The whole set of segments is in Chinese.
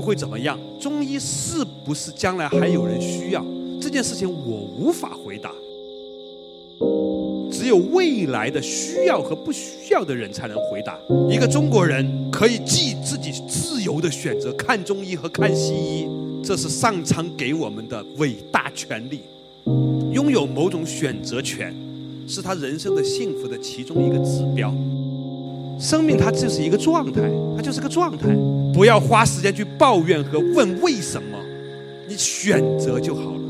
会怎么样？中医是不是将来还有人需要？这件事情我无法回答。只有未来的需要和不需要的人才能回答。一个中国人可以既自己自由的选择看中医和看西医，这是上苍给我们的伟大权利。拥有某种选择权，是他人生的幸福的其中一个指标。生命它就是一个状态，它就是个状态。不要花时间去抱怨和问为什么，你选择就好了。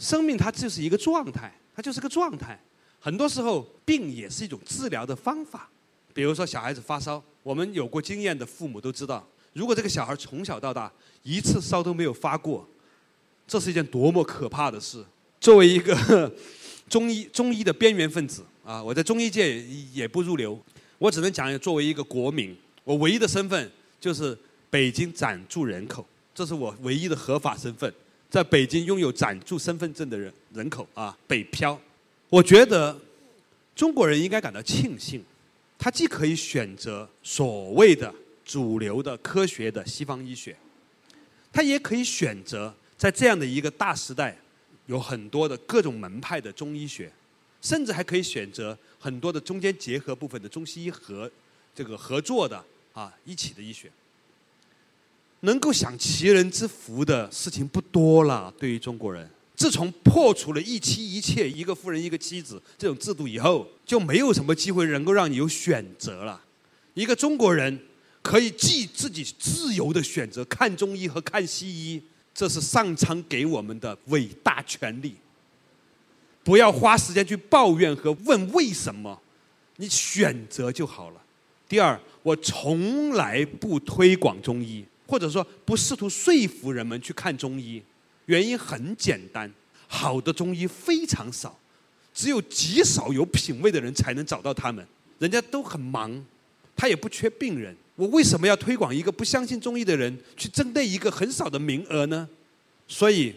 生命它就是一个状态，它就是个状态。很多时候，病也是一种治疗的方法。比如说，小孩子发烧，我们有过经验的父母都知道，如果这个小孩从小到大一次烧都没有发过，这是一件多么可怕的事。作为一个中医中医的边缘分子啊，我在中医界也不入流，我只能讲作为一个国民，我唯一的身份就是北京暂住人口，这是我唯一的合法身份。在北京拥有暂住身份证的人人口啊，北漂。我觉得中国人应该感到庆幸，他既可以选择所谓的主流的科学的西方医学，他也可以选择在这样的一个大时代，有很多的各种门派的中医学，甚至还可以选择很多的中间结合部分的中西医合这个合作的啊一起的医学。能够享其人之福的事情不多了。对于中国人，自从破除了一妻一妾、一个夫人一个妻子这种制度以后，就没有什么机会能够让你有选择了。一个中国人可以既自己自由的选择看中医和看西医，这是上苍给我们的伟大权利。不要花时间去抱怨和问为什么，你选择就好了。第二，我从来不推广中医。或者说不试图说服人们去看中医，原因很简单，好的中医非常少，只有极少有品位的人才能找到他们，人家都很忙，他也不缺病人，我为什么要推广一个不相信中医的人去针对一个很少的名额呢？所以，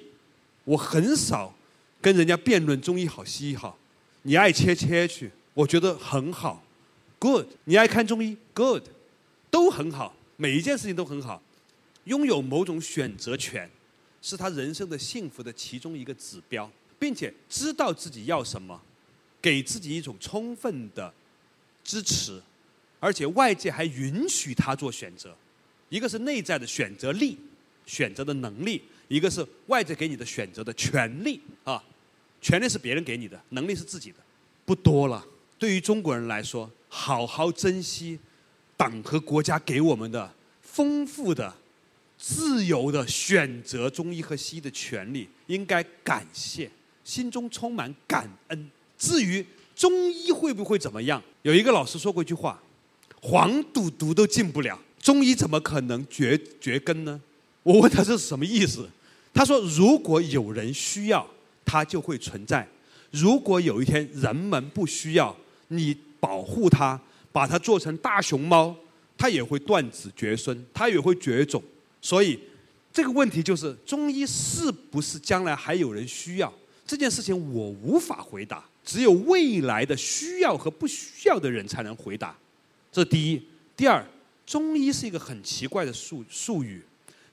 我很少跟人家辩论中医好西医好，你爱切切去，我觉得很好，good，你爱看中医，good，都很好，每一件事情都很好。拥有某种选择权，是他人生的幸福的其中一个指标，并且知道自己要什么，给自己一种充分的支持，而且外界还允许他做选择。一个是内在的选择力、选择的能力，一个是外界给你的选择的权利啊。权利是别人给你的，能力是自己的，不多了。对于中国人来说，好好珍惜党和国家给我们的丰富的。自由的选择中医和西医的权利，应该感谢，心中充满感恩。至于中医会不会怎么样，有一个老师说过一句话：“黄赌毒都进不了，中医怎么可能绝绝根呢？”我问他这是什么意思，他说：“如果有人需要，它就会存在；如果有一天人们不需要，你保护它，把它做成大熊猫，它也会断子绝孙，它也会绝种。”所以，这个问题就是中医是不是将来还有人需要这件事情，我无法回答。只有未来的需要和不需要的人才能回答。这是第一。第二，中医是一个很奇怪的术术语。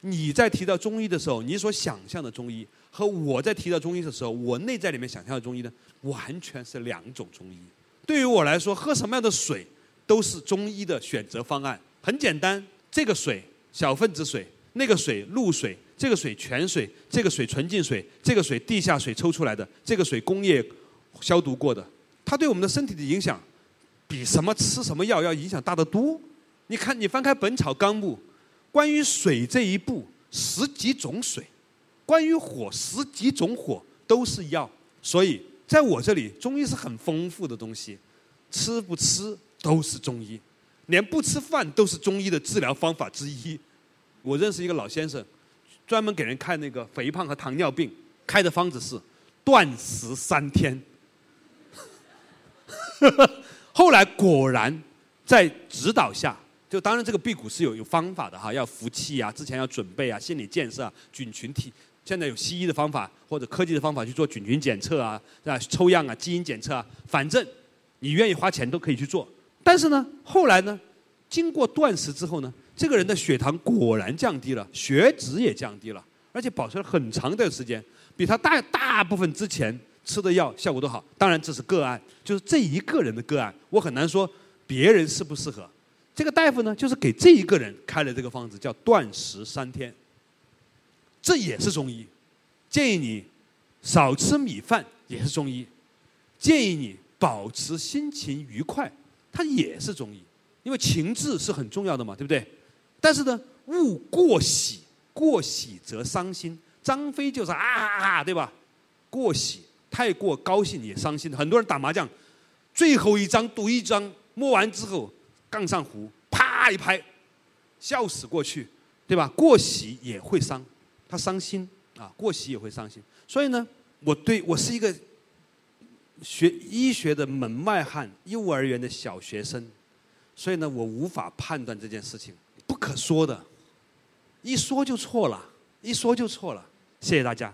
你在提到中医的时候，你所想象的中医和我在提到中医的时候，我内在里面想象的中医呢，完全是两种中医。对于我来说，喝什么样的水都是中医的选择方案。很简单，这个水小分子水。那个水露水，这个水泉水，这个水纯净水，这个水地下水抽出来的，这个水工业消毒过的，它对我们的身体的影响，比什么吃什么药要影响大得多。你看，你翻开《本草纲目》，关于水这一步，十几种水；关于火，十几种火都是药。所以，在我这里，中医是很丰富的东西，吃不吃都是中医，连不吃饭都是中医的治疗方法之一。我认识一个老先生，专门给人看那个肥胖和糖尿病，开的方子是断食三天。后来果然在指导下，就当然这个辟谷是有有方法的哈，要服气啊，之前要准备啊，心理建设啊，菌群体。现在有西医的方法或者科技的方法去做菌群检测啊，啊，抽样啊，基因检测啊，反正你愿意花钱都可以去做。但是呢，后来呢，经过断食之后呢，这个人的血糖果然降低了，血脂也降低了，而且保持了很长的时间，比他大大部分之前吃的药效果都好。当然这是个案，就是这一个人的个案，我很难说别人适不适合。这个大夫呢，就是给这一个人开了这个方子，叫断食三天。这也是中医，建议你少吃米饭也是中医，建议你保持心情愉快，它也是中医，因为情志是很重要的嘛，对不对？但是呢，勿过喜，过喜则伤心。张飞就是啊，对吧？过喜，太过高兴也伤心。很多人打麻将，最后一张赌一张，摸完之后杠上胡，啪一拍，笑死过去，对吧？过喜也会伤。他伤心啊，过喜也会伤心。所以呢，我对我是一个学医学的门外汉，幼儿园的小学生，所以呢，我无法判断这件事情，不可说的，一说就错了，一说就错了。谢谢大家。